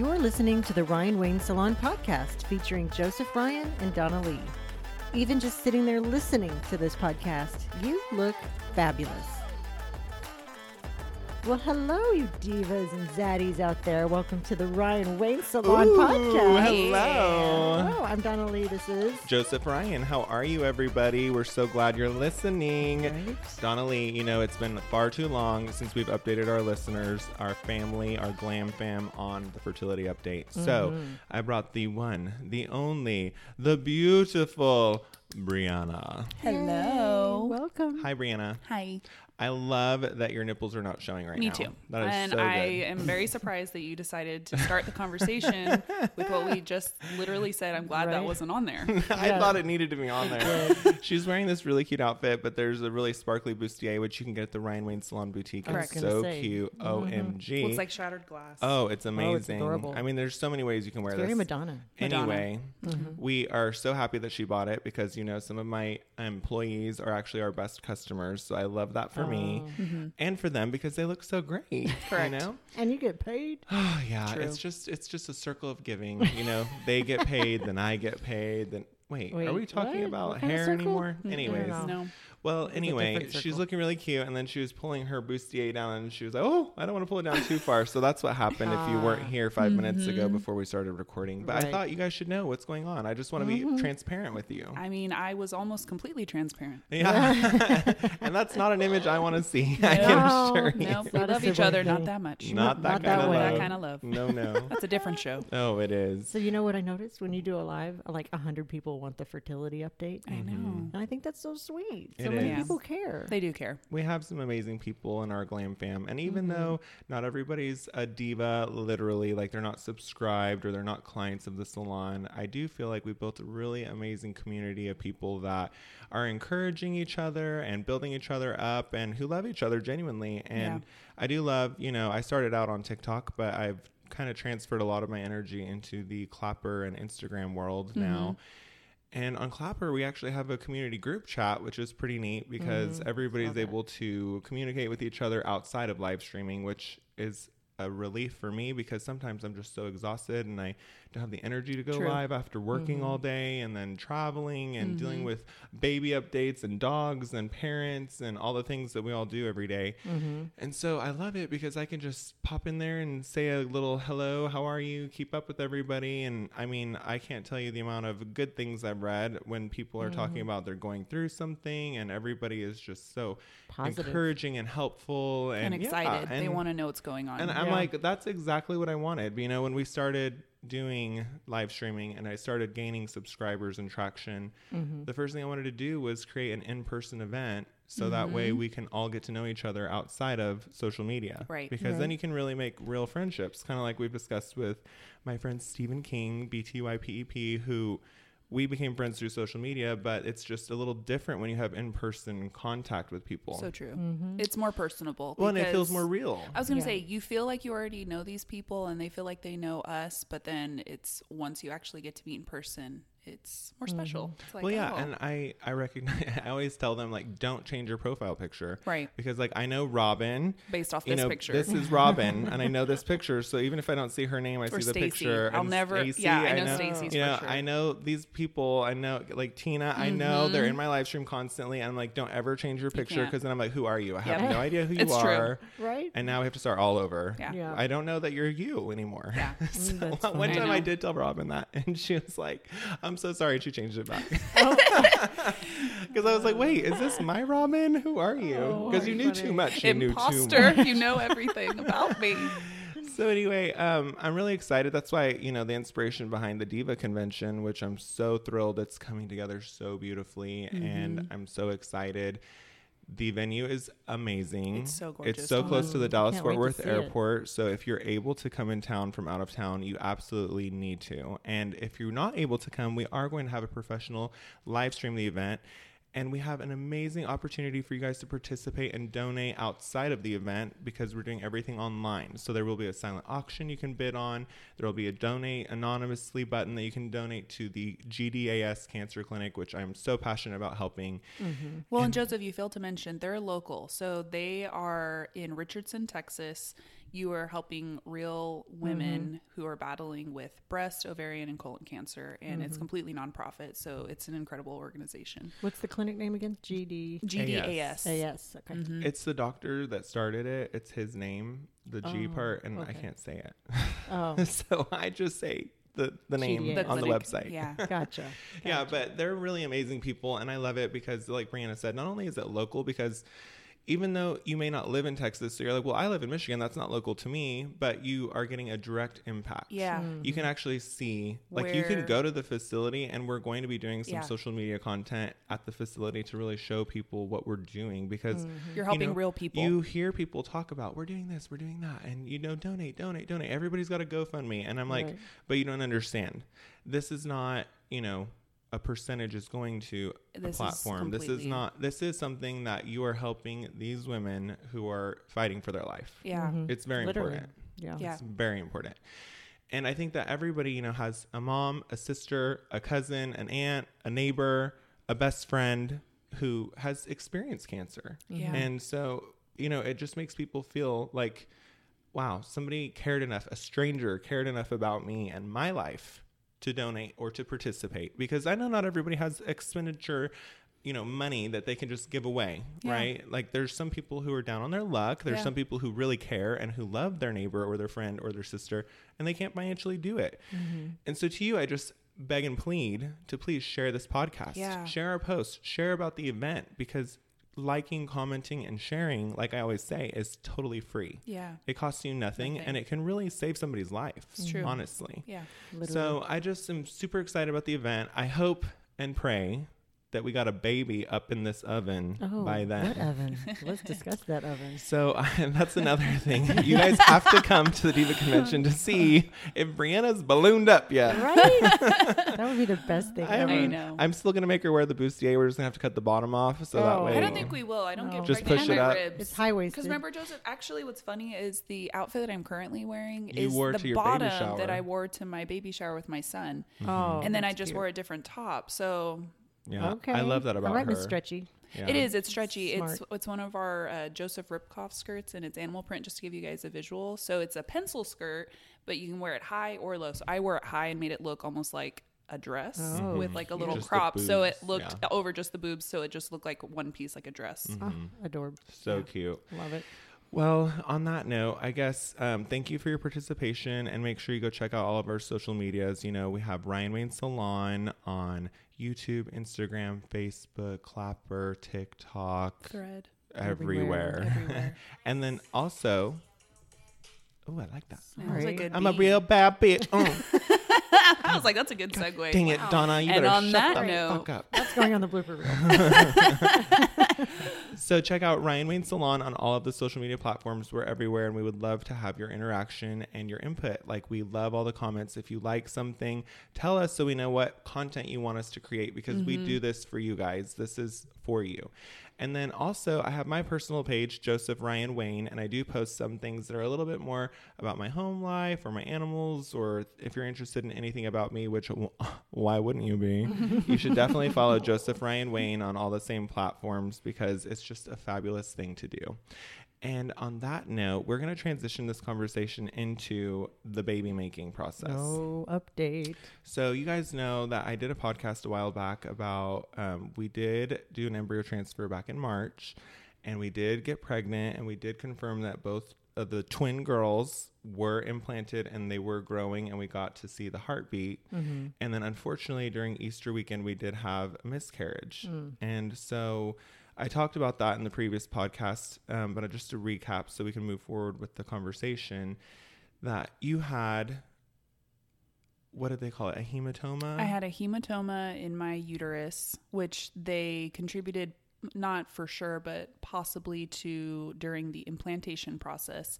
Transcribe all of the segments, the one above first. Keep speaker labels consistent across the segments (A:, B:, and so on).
A: You're listening to the Ryan Wayne Salon podcast featuring Joseph Ryan and Donna Lee. Even just sitting there listening to this podcast, you look fabulous. Well, hello, you divas and zaddies out there. Welcome to the Ryan Wayne Salon
B: Ooh,
A: podcast.
B: hello.
A: Hello, I'm Donna Lee. This is
B: Joseph Ryan, how are you, everybody? We're so glad you're listening.
A: Right.
B: Donna Lee, you know, it's been far too long since we've updated our listeners, our family, our glam fam on the fertility update. So
A: Mm-hmm.
B: I brought the one, the only, the beautiful Breeana.
C: Hello.
A: welcome.
B: Hi, Breeana.
C: Hi.
B: I love that your nipples are not showing right
C: Me
B: now.
C: Me too.
B: That is
C: and
B: so
C: I
B: good.
C: am very surprised that you decided to start the conversation with what we just literally said. I'm glad
A: Right.
C: that wasn't on there.
B: I
A: Yeah.
B: thought it needed to be on there. She's wearing this really cute outfit, but there's a really sparkly bustier which you can get at the Ryan Wayne Salon Boutique.
A: I
B: It's so
A: say.
B: cute. Mm-hmm. OMG.
C: Looks like shattered glass.
B: oh, oh it's amazing.
A: Oh, adorable.
B: I mean, there's so many ways you can wear
A: Very
B: this.
A: Madonna.
C: Madonna.
B: Anyway, we are so happy that she bought it because you know some of my employees are actually our best customers, so I love that for me and for them because they look so great.
C: Correct.
B: You know?
A: And you get paid.
B: Oh yeah,
C: True.
B: it's just it's just a circle of giving. You know, they get paid, then I get paid, then wait,
A: Wait,
B: are we talking
A: what?
B: about
A: What
B: hair anymore?
A: Mm, I
B: Anyways,
A: know.
C: No.
B: Well, anyway,
A: different
B: she's looking really cute, and then she was pulling her bustier down, and she was like, "Oh, I don't want to pull it down too far." So that's what happened if you ah, weren't here 5 minutes ago mm-hmm. before we started recording. But
A: Right.
B: I thought you guys should know what's going on. I just want to be mm-hmm. transparent with you.
C: I mean, I was almost completely transparent.
B: Yeah, and that's not an image I want to see. I can
A: No,
B: assure you.
C: No, we love each other, not that much.
B: Not that
A: Not
B: kind
A: that
B: of
A: way.
B: love.
C: That kind of love.
B: No, no.
C: That's a different show.
B: Oh, it is.
A: So you know what I noticed when you do a live, like a hundred people want the fertility update,
C: I mm-hmm. know.
A: and I think that's so sweet. So
B: It
A: many
B: is.
A: people care.
C: They do care.
B: we have some amazing people in our glam fam and even
A: Mm-hmm.
B: though not everybody's a diva literally like they're not subscribed or they're not clients of the salon i do feel like we built a really amazing community of people that are encouraging each other and building each other up and who love each other genuinely and i do love you know i started out on tiktok but i've kind of transferred a lot of my energy into the clapper and instagram world now and on Clapper, we actually have a community group chat, which is pretty neat because mm-hmm. everybody's able to communicate with each other outside of live streaming, which is a relief for me because sometimes I'm just so exhausted and I don't have the energy to go
C: True.
B: live after working all mm-hmm. day and then traveling and dealing mm-hmm. with baby updates and dogs and parents and all the things that we all do every day. Mm-hmm. And so I love it because I can just pop in there and say a little hello, how are you? Keep up with everybody. And I mean, I can't tell you the amount of good things I've read when people are talking about they're going through something and everybody is just so
A: Positive.
B: encouraging and helpful and,
C: And
B: yeah,
C: excited. they want to know what's going on.
B: and I'm
A: Yeah.
B: like, that's exactly what I wanted. You know, when we started doing live streaming and I started gaining subscribers and traction,
A: Mm-hmm.
B: the first thing I wanted to do was create an in person event so that way we can all get to know each other outside of social media.
C: Right.
B: Because then you can really make real friendships, kind of like we've discussed with my friend Stephen King, BTYPEP, E who we became friends through social media, but it's just a little different when you have in person contact with people.
C: so true.
A: Mm-hmm.
C: It's more personable.
B: well, and it feels more real.
C: I was gonna
A: Yeah.
C: say you feel like you already know these people and they feel like they know us, but then it's once you actually get to meet in person, it's more special. It's like,
B: well, yeah,
C: oh,
B: and I I recognize. I always tell them like, don't change your profile picture,
C: Right.
B: Because like I know Robin,
C: based off
B: you
C: this
B: know,
C: picture.
B: this is Robin, and I know this picture. So even if I don't see her name, I
C: Or
B: see the picture.
C: I'll
B: and
C: never-
B: Stacy,
C: yeah, I know Stacy's
B: You know,
C: sure.
B: I know these people. I know like Tina. I know they're
C: Mm-hmm.
B: in my live stream constantly. And I'm like, don't ever change your picture
C: can't.
B: because then I'm like, who are you? I have
C: Yep.
B: no idea who you
C: It's true.
B: are.
A: right?
B: And now we have to start all over.
C: Yeah.
A: Yeah.
B: I don't know that you're you anymore.
C: Yeah.
B: so one
C: funny. I
B: time I,
C: know.
B: did tell Robin that, and she was like, "I'm so sorry." She changed it back because I was like, "Wait, is this my Robin? Who are you?"
A: Oh,
B: Because you knew too much. You knew too
C: Imposter,
B: much.
C: you know everything about me.
B: So anyway, um, I'm really excited. That's why you know the inspiration behind the Diva Convention, which I'm so thrilled it's coming together so beautifully,
C: Mm-hmm.
B: and I'm so excited. The venue is amazing.
C: It's so gorgeous.
B: It's so oh, close to the Dallas
A: Can't
B: Fort Worth
A: see it.
B: Airport. So if you're able to come in town from out of town, you absolutely need to. And if you're not able to come, we are going to have a professional live stream the event. And we have an amazing opportunity for you guys to participate and donate outside of the event because we're doing everything online. So there will be a silent auction you can bid on. There will be a donate anonymously button that you can donate to the GDAS Cancer Clinic, which I'm so passionate about helping. Mm-hmm.
C: Well, and Joseph, you failed to mention they're local. So they are in Richardson, Texas. You are helping real women who are battling with breast, ovarian, and colon cancer, and it's completely nonprofit. So it's an incredible organization.
A: What's the clinic name again? GD.
C: GDAS.
A: AS. Okay.
C: Mm-hmm.
B: It's the doctor that started it. It's his name, the G
A: Oh,
B: part, and I can't say it.
A: Oh,
B: so I just say the, the name
A: GDA.
B: on the
C: clinic.
B: website.
C: Yeah.
A: gotcha.
B: Yeah, but they're really amazing people, and I love it because, like Breeana said, not only is it local because even though you may not live in Texas, so you're like, well, I live in Michigan, that's not local to me, but you are getting a direct impact.
C: Yeah. Mm-hmm.
B: You can actually see, like, you can go to the facility, and we're going to be doing some
C: Yeah.
B: social media content at the facility to really show people what we're doing because mm-hmm.
C: You're
B: you
C: helping
B: know,
C: real people.
B: You hear people talk about we're doing this, we're doing that, and you know, donate, donate, donate. Everybody's got a GoFundMe, and I'm like,
A: Right.
B: but you don't understand. This is not, you know, a percentage is going to a
C: This is
B: platform. This is not. This is something that you are helping these women who are fighting for their life.
C: yeah. Mm-hmm.
B: It's very
A: Literally.
B: important.
A: Yeah.
C: Yeah.
B: It's very important. And I think that everybody, you know, has a mom, a sister, a cousin, an aunt, a neighbor, a best friend who has experienced cancer.
C: Yeah.
B: And so, you know, it just makes people feel like, wow, somebody cared enough, a stranger cared enough about me and my life to donate or to participate. Because I know not everybody has expenditure, you know, money that they can just give away,
C: Yeah.
B: right? Like there's some people who are down on their luck. There's
C: Yeah.
B: some people who really care and who love their neighbor or their friend or their sister and they can't financially do it. Mm-hmm. And so to you, I just beg and plead to please share this podcast.
C: Yeah.
B: Share our posts share about the event because liking, commenting, and sharing, like I always say, is totally free.
C: Yeah.
B: It costs you nothing,
C: Nothing.
B: and it can really save somebody's life.
C: It's true.
B: Honestly.
C: Yeah.
A: Literally.
B: So I just am super excited about the event. I hope and pray that we got a baby up in this oven
A: oh,
B: by then.
A: what oven? Let's discuss that oven.
B: So that's another thing. You guys have to come to the Diva Convention to see if Breeana's ballooned up yet.
A: Right? that would be the best thing
B: I
A: ever.
C: I know.
B: I'm still gonna make her wear the bustier. We're just gonna have to cut the bottom off, so that
A: Oh.
B: way.
C: I don't think we will. I don't
A: No.
C: get
B: Just
C: pregnant
B: push
C: in
B: it
C: my
B: up.
C: ribs.
A: It's high waisted.
C: Because remember, Joseph, actually, what's funny is the outfit that I'm currently wearing
B: You
C: is
B: wore
C: the
B: to your baby
C: bottom
B: shower.
C: that I wore to my baby shower with my son.
A: Oh, mm-hmm.
C: and then I just
A: cute.
C: wore a different top. So
B: Yeah,
A: Okay.
B: I love that about
A: All right,
B: her.
A: Miss Stretchy.
B: Yeah.
C: it is. It's stretchy. It's
A: Smart.
C: it's one of our uh, Joseph Ribkoff skirts, and it's animal print. Just to give you guys a visual, so it's a pencil skirt, but you can wear it high or low. So I wore it high and made it look almost like a dress
A: Oh,
C: with like a little
B: Just
C: crop. So it looked
B: yeah.
C: over just the boobs, so it just looked like one piece, like a dress.
A: Oh, adorable.
B: So cute.
A: Love it.
B: Well, on that note, I guess um, thank you for your participation and make sure you go check out all of our social medias. You know, we have Ryan Wayne Salon on YouTube, Instagram, Facebook, Clapper, TikTok,
C: Thread.
B: everywhere.
C: Everywhere.
B: and then also, oh, I like that.
C: That was a
A: Sorry.
C: good
B: I'm a real bad bitch. Mm.
C: I was like, that's a good segue.
B: Dang it,
C: Wow.
B: Donna, you
C: And
B: better
C: on
B: shut
C: that
B: the
C: note-
B: fuck up.
A: That's going on the blooper reel.
B: So check out Ryan Wayne Salon on all of the social media platforms. We're everywhere, and we would love to have your interaction and your input. Like we love all the comments. If you like something, tell us so we know what content you want us to create because we mm-hmm. do this for you guys. This is for you. And then also, I have my personal page, Joseph Ryan Wayne, and I do post some things that are a little bit more about my home life or my animals, or if you're interested in anything about me, which why wouldn't you be? you should definitely follow Joseph Ryan Wayne on all the same platforms because it's just a fabulous thing to do. And on that note, we're going to transition this conversation into the baby making process.
A: No update.
B: So you guys know that I did a podcast a while back about um, we did do an embryo transfer back in March, and we did get pregnant, and we did confirm that both of the twin girls were implanted and they were growing, and we got to see the heartbeat. And then unfortunately, during Easter weekend, we did have a miscarriage, and so. I talked about that in the previous podcast, um, but just to recap so we can move forward with the conversation, that you had what did they call it? A hematoma?
C: I had a hematoma in my uterus, which they contributed not for sure, but possibly to during the implantation process.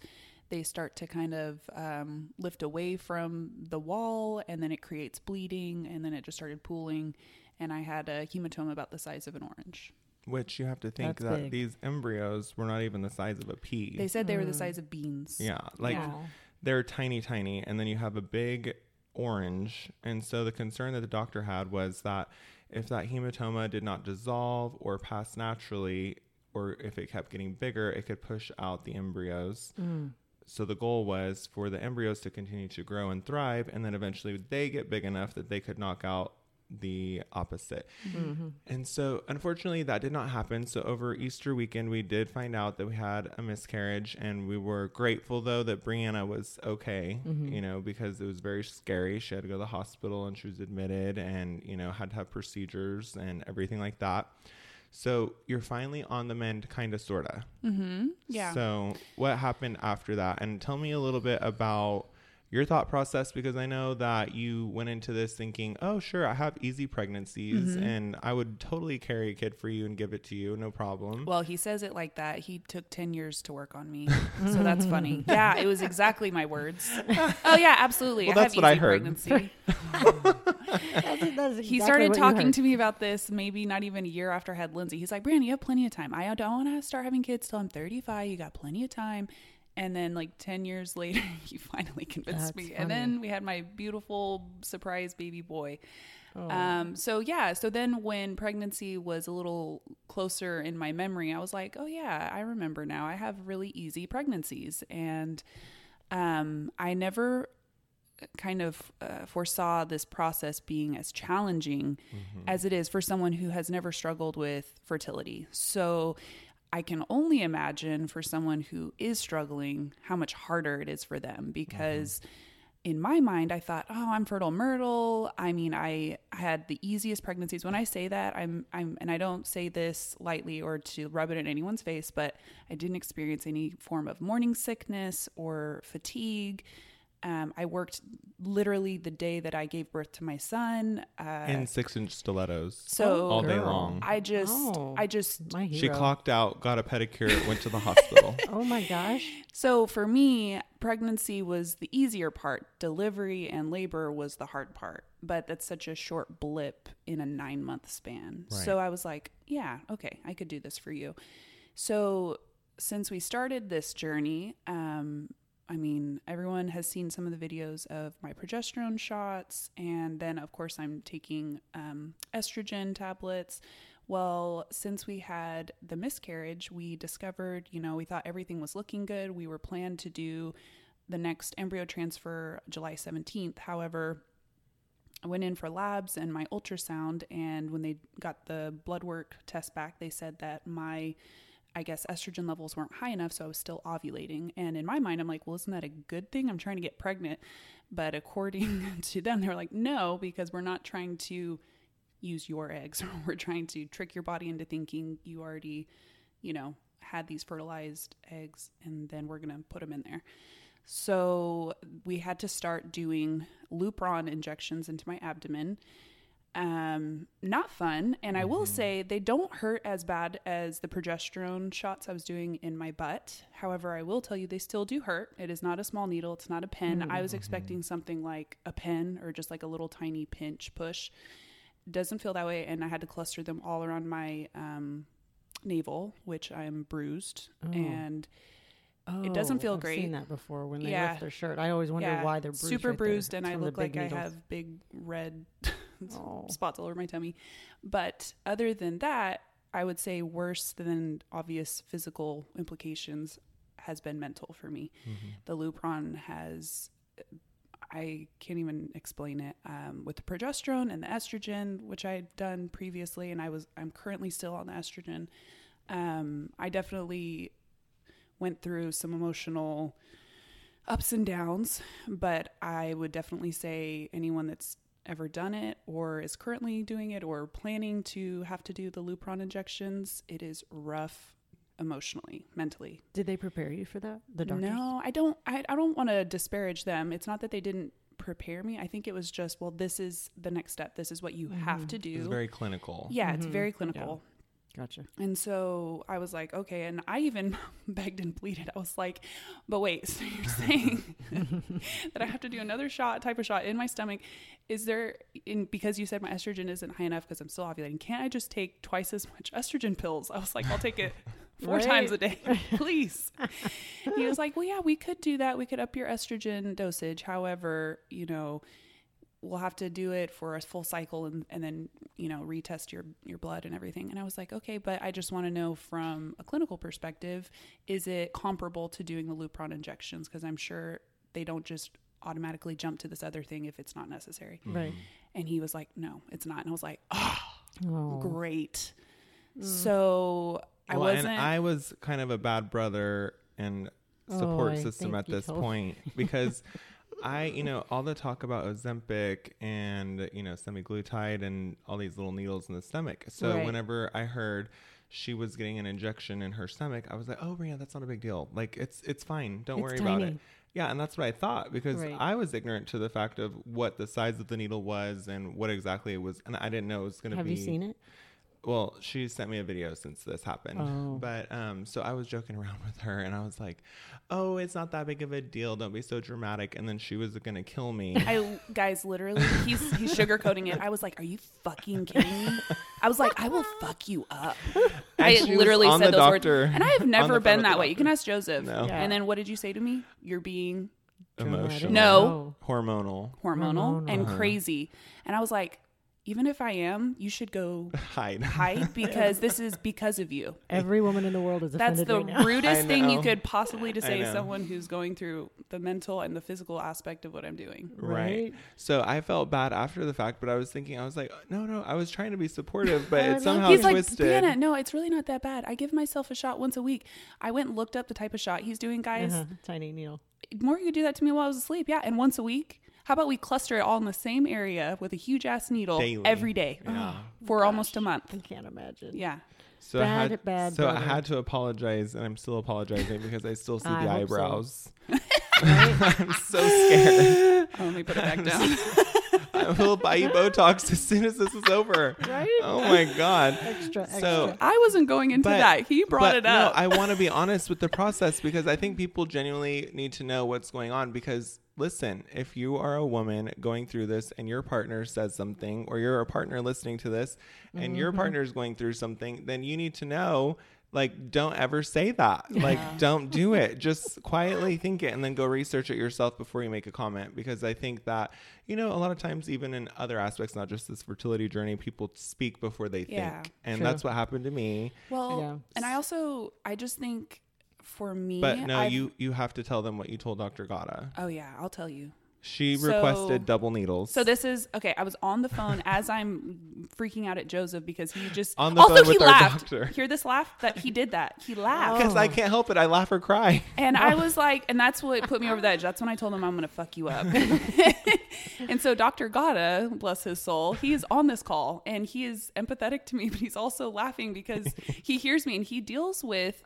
C: They start to kind of um, lift away from the wall, and then it creates bleeding, and then it just started pooling. And I had a hematoma about the size of an orange.
B: Which you have to think
A: That's
B: that
A: big.
B: these embryos were not even the size of a pea.
C: They said they were the mm. size of beans.
B: yeah, like
A: Yeah.
B: they're tiny, tiny, and then you have a big orange. And so the concern that the doctor had was that if that hematoma did not dissolve or pass naturally, or if it kept getting bigger, it could push out the embryos. Mm. so the goal was for the embryos to continue to grow and thrive, and then eventually they get big enough that they could knock out the opposite.
A: Mm-hmm.
B: And so, unfortunately, that did not happen. So, over Easter weekend, we did find out that we had a miscarriage, and we were grateful though that Breeana was okay,
A: Mhm.
B: you know, because it was very scary. She had to go to the hospital and she was admitted and, you know, had to have procedures and everything like that. So, you're finally on the mend, kind of, sort of.
C: Mm-hmm. Yeah.
B: So, what happened after that? And tell me a little bit about your thought process because I know that you went into this thinking, oh, sure, I have easy pregnancies
C: Mhm.
B: and I would totally carry a kid for you and give it to you, no problem.
C: Well, he says it like that. He took 10 years to work on me. So that's funny. Yeah, it was exactly my words. Oh, yeah, absolutely.
B: Well,
C: I
B: that's
C: have
B: what I heard.
C: Pregnancy.
A: That's, that's
C: he started talking to me about this maybe not even a year after I had Lindsay. He's like, Brandon, you have plenty of time. I don't want to start having kids till I'm 35. You got plenty of time. And then, like 10 years later, he finally convinced
A: That's
C: me.
A: funny.
C: And then we had my beautiful surprise baby boy.
A: Oh.
C: Um, so yeah, so then when pregnancy was a little closer in my memory, I was like, oh yeah, I remember now. I have really easy pregnancies, and um, I never kind of uh, foresaw this process being as challenging as it is for someone who has never struggled with fertility. So I can only imagine for someone who is struggling how much harder it is for them because mm-hmm. in my mind, I thought, oh, I'm fertile myrtle. I mean, I had the easiest pregnancies. When I say that, I'm, I'm, and I don't say this lightly or to rub it in anyone's face, but I didn't experience any form of morning sickness or fatigue. Um, I worked literally the day that I gave birth to my son. Uh,
B: in six inch stilettos
C: so
B: all day long.
C: I just,
A: Oh.
C: I just
A: My hero.
B: She clocked out, got a pedicure, went to the hospital.
A: Oh my gosh.
C: So for me, pregnancy was the easier part. Delivery and labor was the hard part. But that's such a short blip in a nine month span.
B: Right.
C: So I was like, yeah, okay, I could do this for you. So since we started this journey, um, I mean, everyone has seen some of the videos of my progesterone shots, and then of course I'm taking um, estrogen tablets. Well, since we had the miscarriage, we discovered, you know, we thought everything was looking good. We were planned to do the next embryo transfer July 17th. However, I went in for labs and my ultrasound, and when they got the blood work test back, they said that my I guess estrogen levels weren't high enough, so I was still ovulating. And in my mind, I'm like, well, isn't that a good thing? I'm trying to get pregnant. But according to them, they're like, no, because we're not trying to use your eggs. we're trying to trick your body into thinking you already, you know, had these fertilized eggs, and then we're going to put them in there. So we had to start doing Lupron injections into my abdomen um not fun and i will say they don't hurt as bad as the progesterone shots i was doing in my butt however i will tell you they still do hurt it is not a small needle it's not a pen i was expecting something like a pen or just like a little tiny pinch push doesn't feel that way and i had to cluster them all around my um navel which i am bruised
A: Oh.
C: and
A: Oh,
C: It doesn't feel great.
A: I've
C: great.
A: Seen that before when they
C: Yeah.
A: lift their shirt. I always wonder why they're bruised
C: super
A: right there.
C: bruised and
A: It's
C: i look like
A: big
C: i have big red
A: Oh.
C: spots all over my tummy. But other than that, I would say worse than obvious physical implications has been mental for me. The Lupron has, I can't even explain it. Um, with the progesterone and the estrogen, which I had done previously, and I was, I'm currently still on the estrogen. Um, I definitely went through some emotional ups and downs, but I would definitely say anyone that's ever done it or is currently doing it or planning to have to do the Lupron injections, it is rough emotionally, mentally.
A: Did they prepare you for that? The doctors?
C: No, I don't I, I don't want to disparage them. It's not that they didn't prepare me. I think it was just, well, this is the next step. This is what you have to do.
B: It's very clinical.
C: yeah, it's
A: Mhm.
C: very clinical.
A: Gotcha.
C: And so I was like, okay. And I even begged and pleaded. I was like, but wait, so you're saying that I have to do another shot, type of shot in my stomach? Is there, in because you said my estrogen isn't high enough because I'm still ovulating, can't I just take twice as much estrogen pills? I was like, I'll take it four
A: Right.
C: times a day, please. he was like, well, yeah, we could do that. We could up your estrogen dosage. However, you know, we'll have to do it for a full cycle and, and then you know retest your your blood and everything. And i was like okay but i just want to know from a clinical perspective is it comparable to doing the lupron injections? Because i'm sure they don't just automatically jump to this other thing if it's not necessary. Mm-hmm.
A: Right.
C: and he was like no it's not. And i was like oh
A: Oh.
C: great. Mm. So i
B: well,
C: wasn't
B: and I was kind of a bad brother and support
A: Oh,
B: system at this point because I, you know, all the talk about Ozempic and you know semaglutide and all these little needles in the stomach. So
A: Right.
B: whenever I heard she was getting an injection in her stomach, I was like, "Oh, Maria, that's not a big deal. Like it's it's fine. Don't
A: It's
B: worry about it." Yeah, and that's what I thought because
A: Right.
B: I was ignorant to the fact of what the size of the needle was and what exactly it was, and I didn't know it was going to
A: Have
B: be.
A: you seen it?
B: Well, she sent me a video since this happened.
A: Oh.
B: But um so I was joking around with her and I was like, "Oh, it's not that big of a deal. Don't be so dramatic." And then she was going to kill me.
C: I guys literally he's he's sugarcoating it. I was like, "Are you fucking kidding me?" I was like, "I will fuck you up." I literally said
B: the
C: those words, and I have never been that way. You can ask Joseph.
B: No.
A: Yeah.
C: And then what did you say to me? You're being
B: Emotional.
C: No.
B: Hormonal.
C: hormonal, and
A: Hormonal.
C: crazy. And I was like, even if I am, you should go
B: Hide.
C: hide because this is because of you.
A: Every woman in the world is
C: That's the
A: right
C: rudest
B: I
C: thing you could possibly to say to someone who's going through the mental and the physical aspect of what I'm doing.
B: Right.
A: Right.
B: So I felt bad after the fact, but I was thinking, I was like, no, no, I was trying to be supportive, but
A: I
B: it
A: love
B: somehow
C: He's like,
B: twisted.
C: Breeana, no, it's really not that bad. I give myself a shot once a week. I went and looked up the type of shot he's doing, guys.
A: Uh-huh. Tiny needle.
C: Morgan could do that to me while I was asleep. Yeah, and once a week. How about we cluster it all in the same area with a huge ass needle
B: Daily.
C: every day
B: Yeah.
C: Oh for almost a month?
A: I can't imagine.
C: Yeah.
B: So
A: Bad,
B: I had,
A: bad
B: so I
A: brother.
B: had to apologize, and I'm still apologizing because I still see
A: I
B: the
A: hope so.
B: eyebrows. I'm so scared.
C: Oh, let me put it back down.
B: I will buy you Botox as soon as this is over.
A: Right?
B: Oh my god.
A: Extra, extra.
B: So
C: I wasn't going into
B: But-
C: that. He brought
B: but
C: it up.
B: No, I want to be honest with the process because I think people genuinely need to know what's going on. Because listen, if you are a woman going through this and your partner says something, or you're a partner listening to this and your
C: Mm-hmm.
B: partner is going through something, then you need to know. Like, don't ever say that. Like, don't do it. Just quietly think it and then go research it yourself before you make a comment. Because I think that, you know, a lot of times, even in other aspects, not just this fertility journey, people speak before they
C: Yeah.
B: think. And
A: True.
B: that's what happened to me.
C: well,
A: Yeah.
C: and I also, I just think for me,
B: But no,
C: I've-
B: you you have to tell them what you told Dr. Gata.
C: Oh yeah, I'll tell you.
B: She
C: So-
B: requested double needles.
C: So this is okay. I was on the phone as I'm freaking out at Joseph because he just
B: On the
C: also
B: phone
C: he
B: with our
C: laughed.
B: doctor.
C: Hear this laugh? That he did that. He laughed.
B: because I can't help it, I laugh or cry.
C: And I was like, and that's what put me over the edge. That's when I told him I'm going to fuck you up. and so Dr. Gata, bless his soul, he is on this call and he is empathetic to me, but he's also laughing because he hears me and he deals with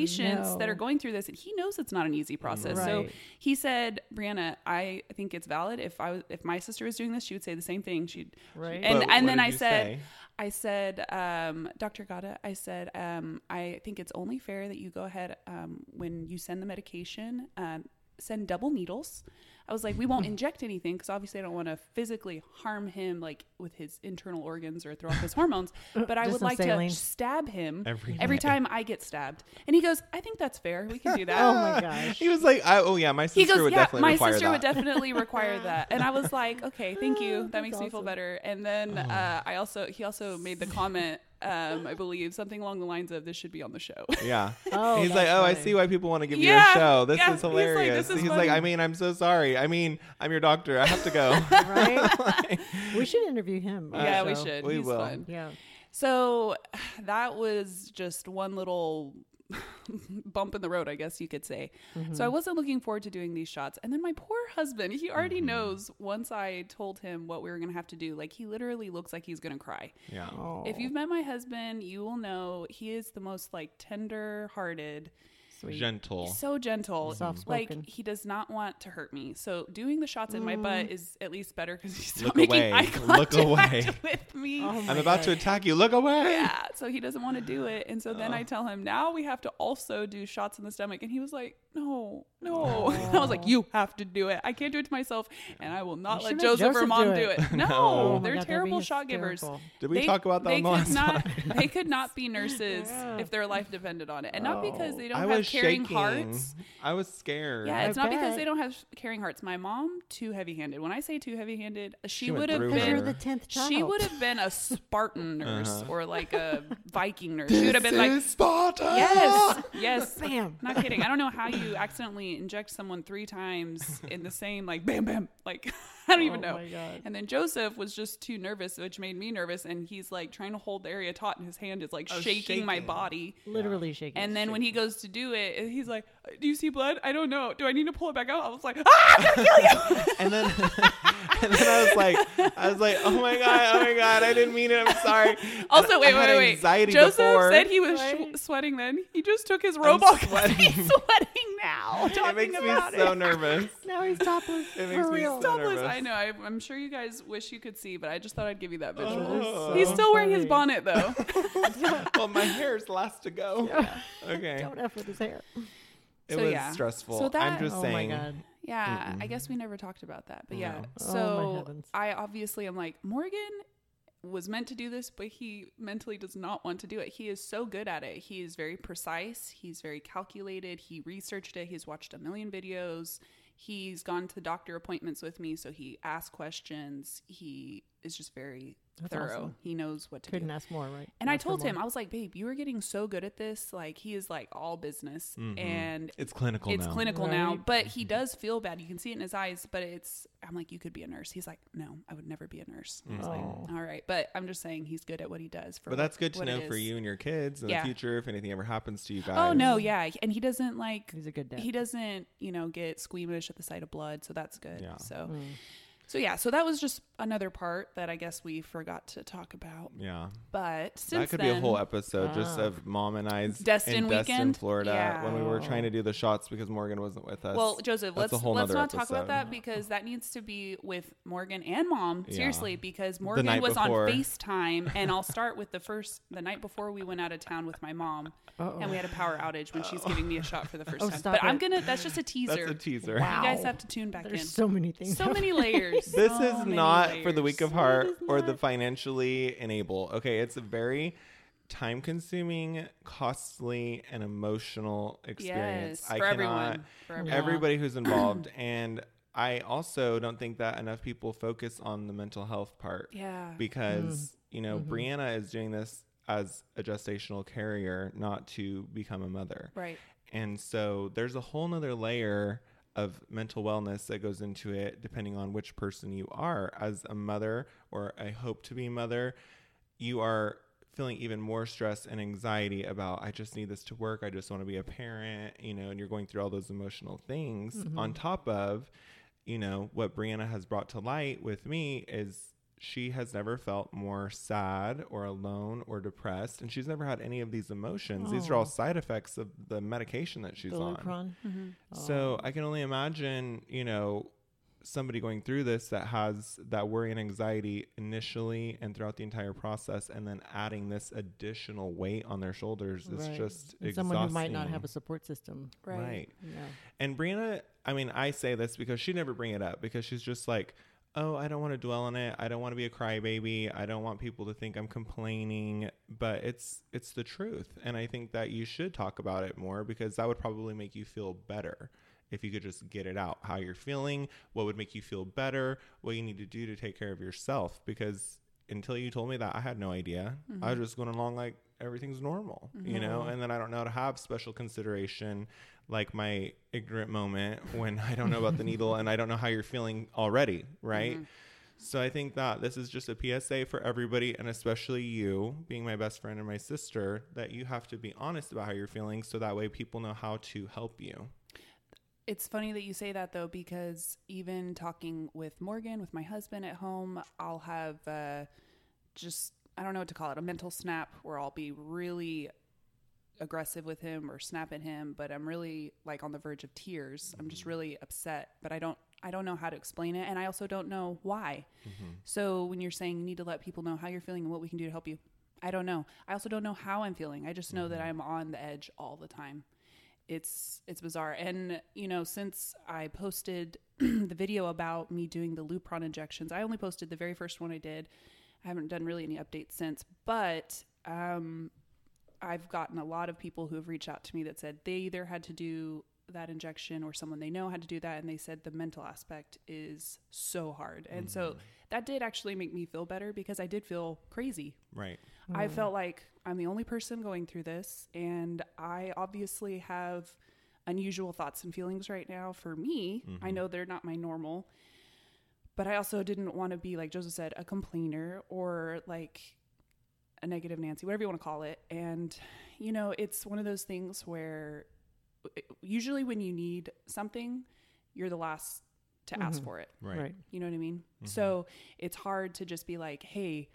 C: patients that are going through this and he knows it's not an easy process. So he said, Breeana, I think it's valid. If I was, if my sister was doing this, she would say the same thing. She'd,
A: Right.
C: and,
B: But
C: and then I said,
B: say?
C: I said, um, Dr. Gata, I said, um, I think it's only fair that you go ahead um, when you send the medication, um, send double needles. I was like, we won't inject anything because obviously I don't want to physically harm him like with his internal organs or throw off his hormones. But I would like
A: saline.
C: to stab him
B: Every
C: every
B: day.
C: time I get stabbed. And he goes, I think that's fair. We can do that.
A: oh my gosh.
B: He was like, I, "Oh yeah, my sister
C: He goes,
B: would
C: yeah,
B: definitely
C: my
B: require
C: sister
B: that."
C: would definitely require that. And I was like, okay, thank you. That
A: That's
C: makes me feel better. And then uh, I also, he also made the comment, um, I believe something along the lines of this should be on the show.
B: yeah.
A: Oh,
B: he's like,
A: that's
B: "Oh, I see why people want to give you a show. This
C: yeah.
B: is
C: He's like,
B: hilarious."
C: "This is
B: he's like, "I mean, I'm so sorry. I mean, I'm your doctor. I have to go."
A: right? we should interview him.
C: yeah, we should.
B: We
C: He's
B: will.
C: fun.
A: Yeah.
C: So that was just one little bump in the road, I guess you could say. So I mm-hmm. wasn't looking forward to doing these shots. And then my poor husband, he already mm-hmm. knows once I told him what we were going to have to do. Like he literally looks like he's going to cry.
B: yeah.
A: Oh,
C: If you've oh. met my husband, you will know he is the most like tender hearted,
A: sweet.
B: Gentle.
C: so gentle.
A: Soft-spoken.
C: Like he does not want to hurt me. So doing the shots in my butt mm. is at least better because he's not
B: Look
C: making
B: away.
C: eye
B: Look
C: contact
B: away.
C: with me.
A: Oh my
B: I'm about to
A: gosh.
B: attack you. Look away.
C: Yeah, so he doesn't want to do it. And so then I tell him, now we have to also do shots in the stomach. And he was like, no, no. I was like, you have to do it. I can't do it to myself. And I will not
A: You
C: let
A: should
C: Joseph, or mom
A: do
C: do
A: it.
C: it. No,
B: No.
A: Oh
C: they're
A: God,
C: terrible shot givers.
B: Did we talk about that
C: they
B: on the
C: could
B: last
C: not,
B: podcast?
C: They could not be nurses if their life depended on it. And not because they don't
B: I
C: have
B: was was shaking.
C: hearts.
B: I was scared.
C: Yeah,
A: I
C: it's not because they don't have caring hearts. My mom too heavy-handed. When I say too heavy-handed, she,
B: She
C: would have been.
A: the tenth child.
C: She would have been a Spartan nurse
B: Uh-huh.
C: or like a Viking nurse. She would have been like,
B: Sparta.
C: yes, yes.
A: Bam.
C: Not kidding. I don't know how you accidentally inject someone three times in the same like bam bam like I don't even
A: Oh
C: know.
A: my God.
C: And then Joseph was just too nervous, which made me nervous. And he's like trying to hold the area taut, and his hand is like
B: Oh,
C: shaking, my body.
A: literally shaking.
C: And then when he goes to do it, he's like, "Do you see blood? I don't know. Do I need to pull it back out?" I was like, "Ah, I'm gonna kill you!"
B: And then, and then I was like, I was like, oh my god, oh my god, I didn't mean it. I'm sorry.
C: Also,
B: And
C: wait,
B: I had
C: wait, wait.
B: Anxiety
C: Joseph
B: before.
C: said he was sh- sweating. Then he just took his robe off.
B: sweating.
C: He's sweating now.
B: it
C: Talking
B: makes me
C: about
B: so nervous.
A: now he's topless.
B: It makes
A: for
B: me
A: real.
B: so
C: Topless.
B: nervous.
C: I know. I, I'm sure you guys wish you could see, but I just thought I'd give you that visual.
B: Oh.
C: He's still wearing his bonnet though.
B: well, my hair's last to go. Yeah. Okay.
A: Don't f with his hair.
B: It
C: So,
B: was
C: yeah.
B: stressful.
C: So that-
B: I'm just
A: oh
B: saying.
A: my god.
C: yeah, I guess we never talked about that, but yeah.
B: No.
A: Oh,
C: So
A: heavens.
C: I obviously am like Morgan was meant to do this, but he mentally does not want to do it. He is so good at it. He is very precise. He's very calculated. He researched it. He's watched a million videos. He's gone to doctor appointments with me, so he asks questions. He is just very
A: That's
C: thorough.
A: awesome.
C: He knows what to do.
A: Couldn't
C: do.
A: ask more, right?
C: And I
A: Ask for
C: told him,
A: more.
C: I was like, babe, you are getting so good at this. Like, he is like all business.
B: Mhm.
C: And
B: It's clinical
C: it's
B: now.
C: clinical now, but he does feel bad. You can see it in his eyes, but it's, I'm like, you could be a nurse. He's like, no, I would never be a nurse. I was
A: Oh.
C: like, all right. But I'm just saying he's good at what he does. For
B: But that's good to know for you and your kids in
C: Yeah.
B: the future if anything ever happens to you guys.
C: Oh, no. Yeah. And he doesn't like,
A: He's a good dad.
C: he doesn't, you know, get squeamish at the sight of blood. So that's good.
B: Yeah.
C: So,
A: Mm.
C: So yeah. So that was just another part that I guess we forgot to talk about.
B: Yeah.
C: But since
B: that could
C: then,
B: be a whole episode just
A: Ah.
B: of mom and I's
C: Destin
B: in Destin,
C: weekend?
B: Florida, when we were trying to do the shots because Morgan wasn't with us.
C: Well, Joseph,
B: That's
C: let's let's
B: nother
C: not talk about that because that needs to be with Morgan and mom.
B: Yeah.
C: Seriously, because Morgan was
B: before.
C: on FaceTime, and I'll start with the first the night before we went out of town with my mom,
A: Uh-oh.
C: and we had a power outage when she's giving me a shot for the first
A: Oh,
C: time.
A: stop
C: But I'm gonna that's just a teaser.
B: that's a teaser.
A: Wow.
C: You guys have to tune back
A: There's
C: in.
A: so many things.
C: So many layers.
B: This
C: So
B: is not for the weak of heart or the financially enable. Okay, it's a very time consuming, costly, and emotional experience.
C: Yes,
B: I
C: for
B: cannot
C: everyone. For everyone.
B: everybody who's involved and I also don't think that enough people focus on the mental health part.
C: Yeah.
B: Because, you know,
A: Mhm.
B: Breeana is doing this as a gestational carrier, not to become a mother.
C: Right.
B: And so there's a whole nother layer of mental wellness that goes into it, depending on which person you are. As a mother or a hope to be mother, you are feeling even more stress and anxiety about, I just need this to work. I just want to be a parent, you know, and you're going through all those emotional things mm-hmm. on top of, you know, what Breeana has brought to light with me is she has never felt more sad or alone or depressed and she's never had any of these emotions these are
A: Oh.
B: all side effects of the medication that she's
A: The
B: on
C: Mm-hmm.
B: so i can only imagine you know somebody going through this that has that worry and anxiety initially and throughout the entire process and then adding this additional weight on their shoulders is
A: Right.
B: just
A: And
B: exhausting.
A: someone who might not have a support system.
C: Right.
B: right
A: Yeah.
B: and Breeana, I mean, I say this because she never bring it up because she's just like, oh, I don't want to dwell on it. I don't want to be a crybaby. I don't want people to think I'm complaining. But it's it's the truth, and I think that you should talk about it more because that would probably make you feel better if you could just get it out how you're feeling, what would make you feel better, what you need to do to take care of yourself. Because until you told me that, I had no idea. I mm-hmm. was just going along like everything's normal, you mm-hmm. know, and then I don't know how to have special consideration like my ignorant moment when I don't know about the needle and I don't know how you're feeling already, right? Mm-hmm. So I think that this is just a PSA for everybody and especially you, being my best friend and my sister, that you have to be honest about how you're feeling so that way people know how to help you.
C: It's funny that you say that though, because even talking with Morgan, with my husband at home, I'll have uh, just, I don't know what to call it, a mental snap where I'll be really aggressive with him or snap at him, but I'm really like on the verge of tears. I'm just really upset, but I don't. I don't know how to explain it, and I also don't know why. So when you're saying you need to let people know how you're feeling and what we can do to help you, I don't know. I also don't know how I'm feeling. I just know that I'm on the edge all the time it's it's bizarre and you know since i posted the video about me doing the lupron injections i only posted the very first one i did i haven't done really any updates since but um I've gotten a lot of people who have reached out to me that said they either had to do that injection or someone they know had to do that and they said the mental aspect is so hard. And so
B: Mm-hmm.
C: That did actually make me feel better because I did feel crazy.
B: Right.
C: I mm. felt like I'm the only person going through this and I obviously have unusual thoughts and feelings right now for me. I mm-hmm. know they're not my normal. But I also didn't want to be like Joseph said a complainer or like a negative Nancy, whatever you want to call it. And you know, it's one of those things where uh, usually when you need something, you're the last to ask for it.
B: Right.
A: Right.
C: You know what I mean? So it's hard to just be like, "Hey,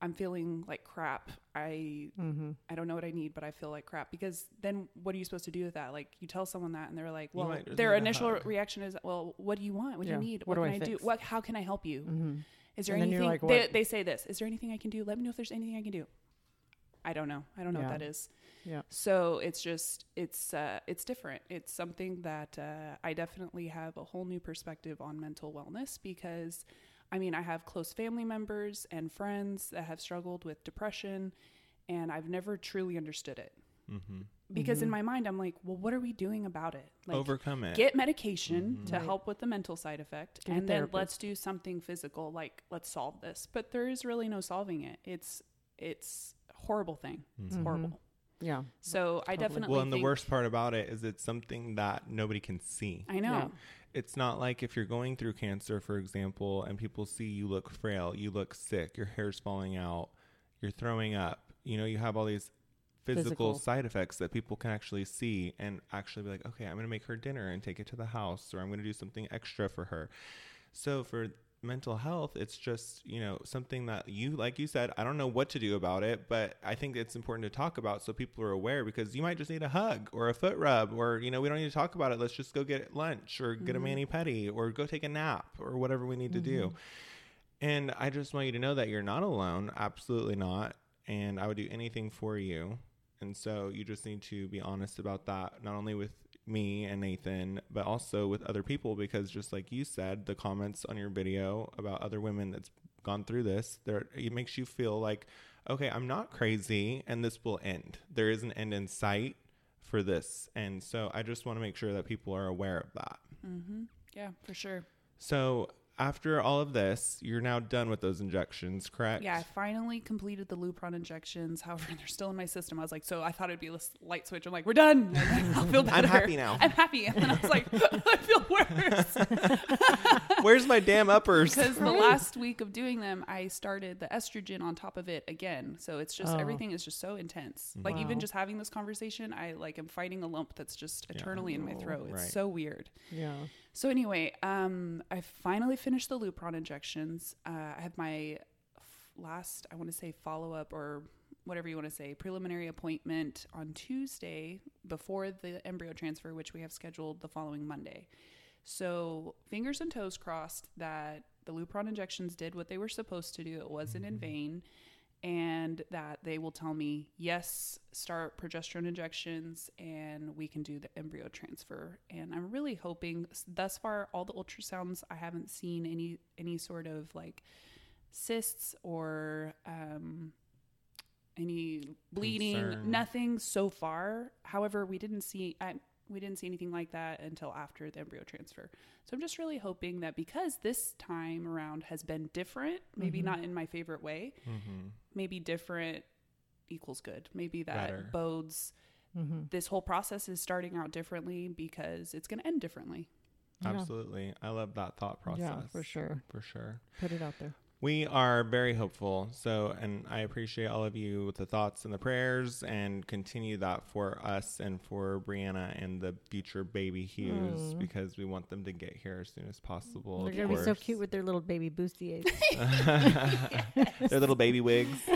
C: I'm feeling like crap. I
A: Mm-hmm.
C: I don't know what I need, but I feel like crap." Because then what are you supposed to do with that? Like you tell someone that and they're like,
B: You
C: "Well,
B: might
C: their initial
B: hug.
C: reaction is, "Well, what do you want? What do you need?
A: What
C: What,
A: do
C: can
A: I
C: I, do? What how can I help you?
A: Mm-hmm.
C: Is there
A: And
C: anything
A: like,
C: they, they say this? Is there anything I can do? Let me know if there's anything I can do." I don't know. I don't know
A: Yeah.
C: what that is.
A: Yeah.
C: So it's just it's uh, it's different. It's something that uh, I definitely have a whole new perspective on mental wellness because, I mean, I have close family members and friends that have struggled with depression, and I've never truly understood it
B: Mm-hmm.
C: because in my mind I'm like, well, what are we doing about it? Like,
B: Overcome it.
C: get medication to
A: Right.
C: help with the mental side effect
A: Get
C: and then let's do something physical like let's solve this but there is really no solving it it's it's a horrible thing it's
B: Mhm.
C: horrible
A: Yeah.
C: so i
A: Totally.
C: definitely
B: well, and the worst part about it is it's something that nobody can see.
C: i know
A: Yeah.
B: It's not like if you're going through cancer, for example, and people see you look frail, you look sick, your hair's falling out, you're throwing up. You know, you have all these physical,
A: Physical.
B: side effects that people can actually see and actually be like, okay, I'm going to make her dinner and take it to the house, or I'm going to do something extra for her. So for mental health, it's just, you know, something that you, like you said, I don't know what to do about it, but I think it's important to talk about so people are aware because you might just need a hug or a foot rub or, you know, we don't need to talk about it. Let's just go get lunch or get a mm-hmm. mani pedi or go take a nap or whatever we need to do. Mm-hmm. And I just want you to know that you're not alone. Absolutely not. And I would do anything for you. And so you just need to be honest about that, not only with me and Nathan, but also with other people, because just like you said, the comments on your video about other women that's gone through this, there it makes you feel like, okay, I'm not crazy and this will end. There is an end in sight for this. And so I just want to make sure that people are aware of that.
C: mm-hmm. yeah for sure
B: So after all of this, you're now done with those injections, correct?
C: yeah i finally completed the lupron injections however they're still in my system i was like so i thought it'd be a light switch i'm like we're done i'll feel better
B: I'm happy now.
C: i'm happy and then i was like i feel worse
B: Where's my damn uppers?
C: because the last week of doing them i started the estrogen on top of it again so it's just
A: Oh.
C: everything is just so intense like even just having this conversation i like am fighting a lump that's just
B: Yeah.
C: eternally in my throat it's
B: Right.
C: so weird
A: Yeah.
C: So anyway um i finally finished the lupron injections uh, i have my f- last i want to say follow-up or whatever you want to say preliminary appointment on tuesday before the embryo transfer which we have scheduled the following monday so fingers and toes crossed that the Lupron injections did what they were supposed to do. It wasn't in vain. And that they will tell me, yes, start progesterone injections and we can do the embryo transfer. And I'm really hoping thus far, all the ultrasounds, I haven't seen any, any sort of like cysts or, um, any bleeding,
B: Concern.
C: nothing so far. However, we didn't see I, we didn't see anything like that until after the embryo transfer. So I'm just really hoping that because this time around has been different, maybe
A: Mhm.
C: not in my favorite way,
B: mm-hmm.
C: maybe different equals good. Maybe that
B: Better.
C: bodes
A: Mm-hmm.
C: this whole process is starting out differently because it's going to end differently.
A: Yeah.
B: Absolutely. I love that thought process.
A: Yeah, for sure.
B: For sure.
A: Put it out there.
B: We are very hopeful. So, and I appreciate all of you with the thoughts and the prayers and continue that for us and for Breeana and the future baby Hughes
A: Mm.
B: because we want them to get here as soon as possible.
A: They're gonna be so cute with their little baby bustiers.
B: Their little baby wigs.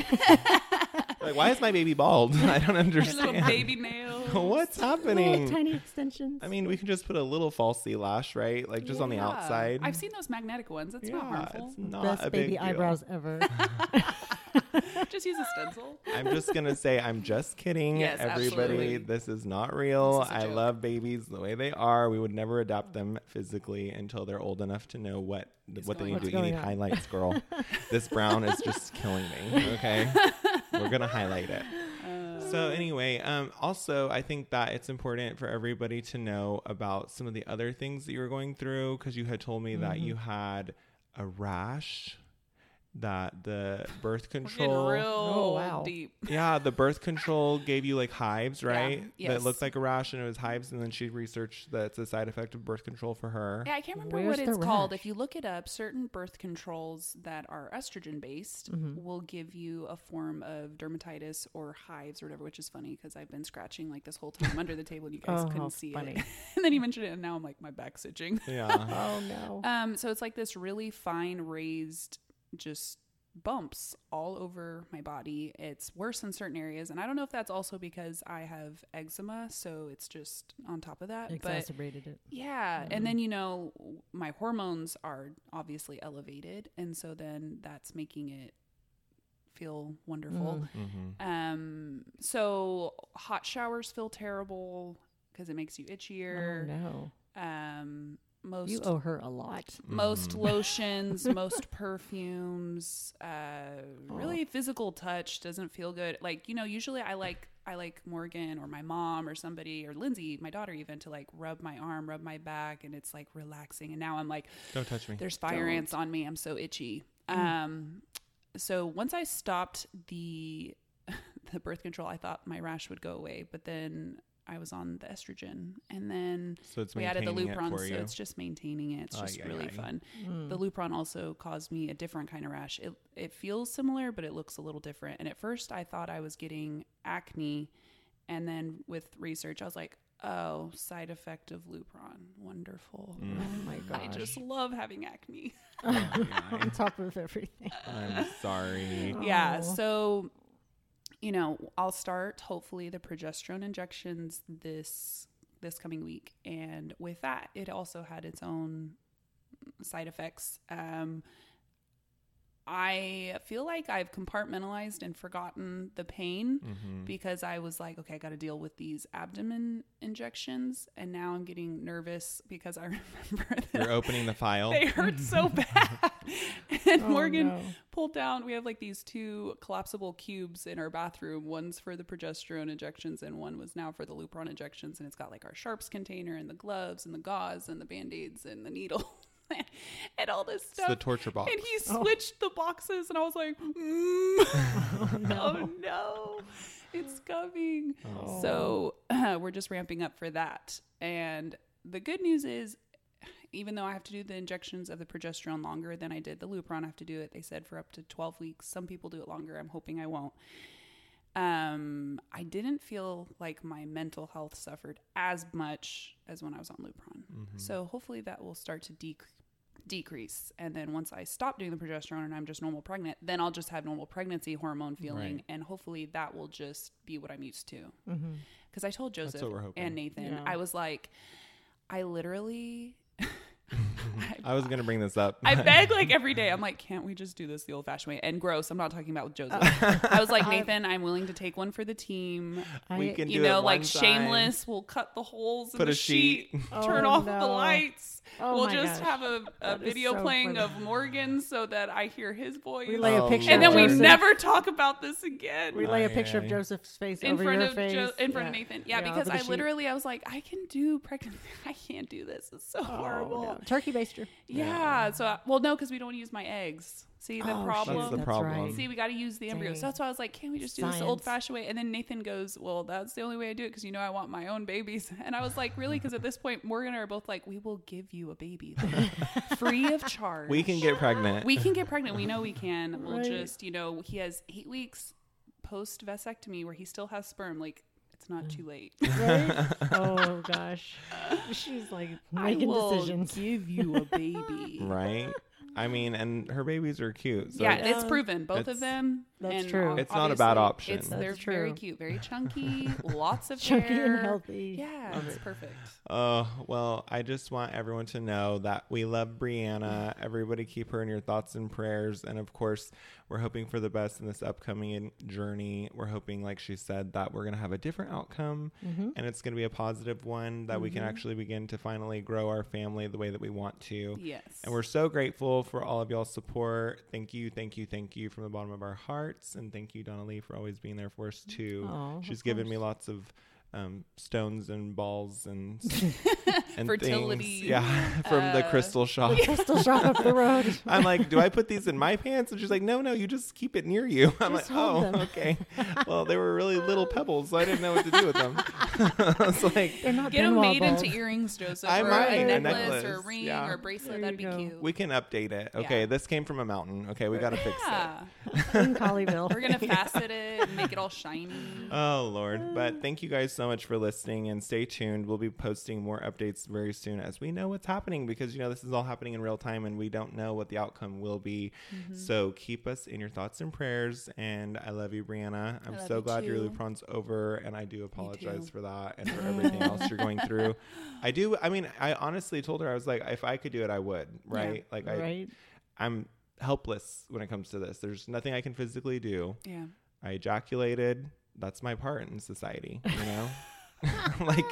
B: like, why is my baby bald? I don't
C: Your
B: understand.
C: little baby nails.
B: What's
A: little
B: happening?
A: tiny extensions.
B: I mean, we can just put a little falsy lash, right? Like just on the outside.
C: I've seen those magnetic ones. It's not
B: Yeah,
C: harmful.
B: It's not
A: best
B: a
A: baby
B: big deal.
A: eyebrows ever.
C: Just use a stencil.
B: I'm just gonna say I'm just kidding,
C: Yes,
B: everybody.
C: absolutely.
B: This is not real.
C: This is a
B: I
C: joke.
B: love babies the way they are. We would never adopt them physically until they're old enough to know what
C: Is
B: what they need to do. You need
A: on.
B: highlights, girl. this brown is just killing me. Okay, we're gonna highlight it. So anyway, um, also I think that it's important for everybody to know about some of the other things that you were going through because you had told me that you had a rash, that the birth control.
C: real
A: Oh, wow.
C: deep.
B: yeah, the birth control gave you like hives, right? That
C: yes.
B: looked like a rash and it was hives, and then she researched that it's a side effect of birth control for her.
C: Yeah, I can't remember
A: Where's
C: what
A: the
C: it's called. If you look it up, certain birth controls that are estrogen based
A: Mm-hmm.
C: will give you a form of dermatitis or hives or whatever, which is funny because I've been scratching like this whole time under the table and you guys
A: Oh,
C: couldn't see
A: funny.
C: it. and then you mentioned it and now I'm like my back's itching.
B: Yeah.
A: Oh no.
C: Um, so it's like this really fine raised just bumps all over my body. It's worse in certain areas, and I don't know if that's also because I have eczema, so it's just on top of that. But
A: Exacerbated it.
C: yeah, and then you know my hormones are obviously elevated, and so then that's making it feel wonderful.
B: hmm
C: Um, so hot showers feel terrible because it makes you
A: Oh
C: itchier.
A: no.
C: Um, most
A: You owe her a lot.
C: most
B: Mhm.
C: lotions, most perfumes, uh, really physical touch doesn't feel good. Like, you know, usually I like I like Morgan or my mom or somebody or Lindsay, my daughter even to like rub my arm, rub my back and it's like relaxing. And now I'm like
B: Don't touch me.
C: there's fire
A: Don't.
C: ants on me. I'm so itchy. Um so once I stopped the the birth control, I thought my rash would go away, but then I was on the estrogen and then
B: So it's
C: we added the
B: maintaining it
C: Lupron, so
B: you.
C: it's just maintaining it. It's
B: Ay,
C: just
B: ay,
C: really
B: ay.
C: fun.
A: Mm.
C: The Lupron also caused me a different kind of rash. It it feels similar, but it looks a little different. And at first, I thought I was getting acne, and then with research, I was like, "Oh, side effect of Lupron. Wonderful.
B: Mm.
A: Oh my gosh.
C: I just love having acne."
A: on top of everything.
B: I'm sorry.
C: Yeah.
A: Oh.
C: So, you know, I'll start hopefully the progesterone injections this this coming week, and with that, it also had its own side effects. Um, I feel like I've compartmentalized and forgotten the pain
B: hmm
C: because I was like, okay, I got to deal with these abdomen injections, and now I'm getting nervous because I remember that
B: You're opening the file.
C: they hurt so bad. and
A: Oh,
C: Morgan
A: no.
C: pulled down. We have like these two collapsible cubes in our bathroom. One's for the progesterone injections, and one was now for the Lupron injections. And it's got like our sharps container, and the gloves, and the gauze, and the band aids, and the needle, and all this
B: It's
C: stuff.
B: the torture box.
C: and he
A: Oh.
C: switched the boxes, and I was like, mm.
A: Oh, no.
C: "Oh no, it's coming!"
A: Oh.
C: So we're just ramping up for that. And the good news is, even though I have to do the injections of the progesterone longer than I did the Lupron, I have to do it. They said for up to twelve weeks. Some people do it longer. I'm hoping I won't. Um, I didn't feel like my mental health suffered as much as when I was on Lupron.
B: Mm-hmm.
C: So hopefully that will start to dec- decrease. And then once I stop doing the progesterone and I'm just normal pregnant, then I'll just have normal pregnancy hormone feeling.
B: Right.
C: And hopefully that will just be what I'm used to.
A: Mhm.
C: Because I told Joseph
B: what we're hoping.
C: and Nathan,
A: Yeah.
C: I was like, I literally.
B: I was gonna bring this up.
C: I beg like every day. I'm like, can't we just do this the old fashioned way? And gross. I'm not talking about with Joseph. I was like, Nathan, I'm willing to take one for the team.
B: we
A: I-
B: can
C: You
B: do it
C: know,
B: one
C: like
B: time.
C: shameless. We'll cut the holes
B: Put
C: in the
B: a sheet.
C: sheet,
A: Oh,
C: turn off
A: no.
C: the lights.
A: Oh
C: we'll just
A: gosh.
C: have a, a video
A: so
C: playing
A: funny.
C: of Morgan so that I hear his voice.
A: We lay a
B: Oh,
A: picture
C: and then we
A: Joseph.
C: never talk about this again.
A: We lay a
B: Aye,
A: picture of. Joseph's face
C: in
A: over
C: front
A: your
C: of
A: face.
C: Jo- in front of Nathan. Yeah,
A: Yeah,
C: because I
A: sheet.
C: literally I was like, I can do pregnancy. I can't do this. It's so
A: Oh,
C: horrible.
A: no. Turkey baster.
C: Yeah. So I- well, no, because we don't want to use my eggs. See the
A: Oh,
C: problem.
B: That's the
A: That's
B: problem.
A: right.
C: See, we got to use the embryos. So that's why I was like, can't we just do this old fashioned way? And then Nathan goes, well, that's the only way I do it because you know I want my own babies. And I was like, really? Because at this point, Morgan and I are both like, we will give you a baby free of charge.
B: We can get pregnant.
C: We can get pregnant. We know we can. We'll
A: Right.
C: just, you know, he has eight weeks post vasectomy where he still has sperm. Like, it's not too late.
A: Right? oh gosh. She's like making
C: I will
A: decisions.
C: give you a baby.
B: right? I mean, and her babies are cute. So
C: yeah,
B: it's-
C: it's proven. Both
B: It's-
C: of them.
A: That's
C: and
A: true.
B: It's not a bad option.
C: It's,
A: That's
C: they're very cute, very chunky, lots of
A: Chunky
C: hair.
A: and healthy.
C: Yeah,
A: Love
C: it's perfect.
B: Oh, well, I just want everyone to know that we love Breeana. Everybody keep her in your thoughts and prayers. And of course, we're hoping for the best in this upcoming journey. We're hoping, like she said, that we're going to have a different outcome
A: Mm-hmm.
B: and it's going to be a positive one that we can actually begin to finally grow our family the way that we want to.
C: Yes.
B: And we're so grateful grateful for all of y'all's support. Thank you, thank you, thank you from the bottom of our hearts. And thank you, Donna Lee, for always being there for us too. She's given me lots of um, stones and balls and, and
C: Fertility,
B: Things. Yeah, from the
C: uh,
B: crystal shop.
A: Crystal shop up the road.
B: I'm like, do I put these in my pants? And she's like, no, no, you just keep it near you. I'm
A: Just
B: like, oh,
A: them."
B: okay. Well, they were really little pebbles, so I didn't know what to do with them. I was like,
A: They're not
C: Get them
A: Benoit
C: made into earrings, Joseph,
B: I
C: or
B: might,
C: a
B: a
C: necklace, or a ring,
B: yeah.
C: or a bracelet.
A: There
C: That'd be
A: go.
C: cute.
B: we can update it. Okay,
C: Yeah.
B: this came from a mountain. Okay, we got to fix it.
C: yeah.
A: in Colleyville.
C: We're gonna facet it and make it all shiny.
B: Oh Lord! But thank you guys so much for listening, and stay tuned. We'll be posting more updates very soon as we know what's happening because you know this is all happening in real time, and we don't know what the outcome will be.
C: Mm-hmm.
B: So keep us in your thoughts and prayers. And I love you, Breeana. I'm so
C: you
B: glad your. Lupron's over, and I do apologize for that and for everything else you're going through. I do. I mean, I honestly told her I was like, if I could do it, I would. Right? Like I,
A: right?
B: I'm helpless when it comes to this. There's nothing I can physically do.
C: Yeah.
B: I ejaculated. That's my part in society, you know? like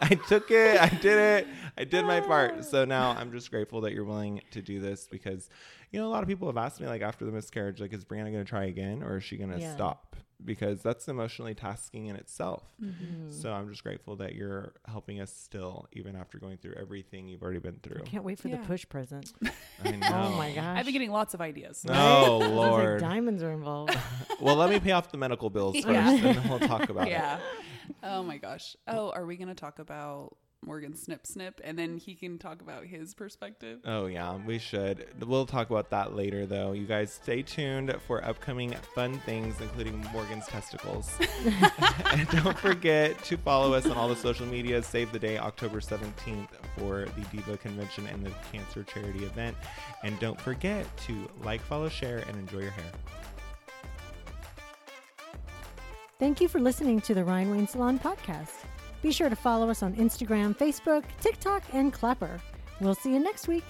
B: I took it, I did it, I did my part. So now I'm just grateful that you're willing to do this because you know a lot of people have asked me like after the miscarriage like is Breeana going to try again or is she going to
A: Yeah.
B: stop? Because that's emotionally tasking in itself.
A: Mm-hmm.
B: So I'm just grateful that you're helping us still even after going through everything you've already been through.
A: I can't wait for
C: Yeah.
A: the push present.
B: I know.
A: Oh my gosh.
C: I've been getting lots of ideas.
B: Oh
A: Sounds like
B: lord.
A: diamonds are involved.
B: well, let me pay off the medical bills first
C: Yeah.
B: and then we'll talk about it.
C: Yeah. Oh my gosh. Oh, are we gonna talk about Morgan Snip Snip and then he can talk about his perspective?
B: Oh, yeah, we should. We'll talk about that later, though. You guys stay tuned for upcoming fun things, including Morgan's testicles. and don't forget to follow us on all the social media. Save the day, October 17th, for the Diva Convention and the Cancer Charity event. And don't forget to like, follow, share, and enjoy your hair.
A: Thank you for listening to the Ryan Wayne Salon podcast. Be sure to follow us on Instagram, Facebook, TikTok, and Clapper. We'll see you next week.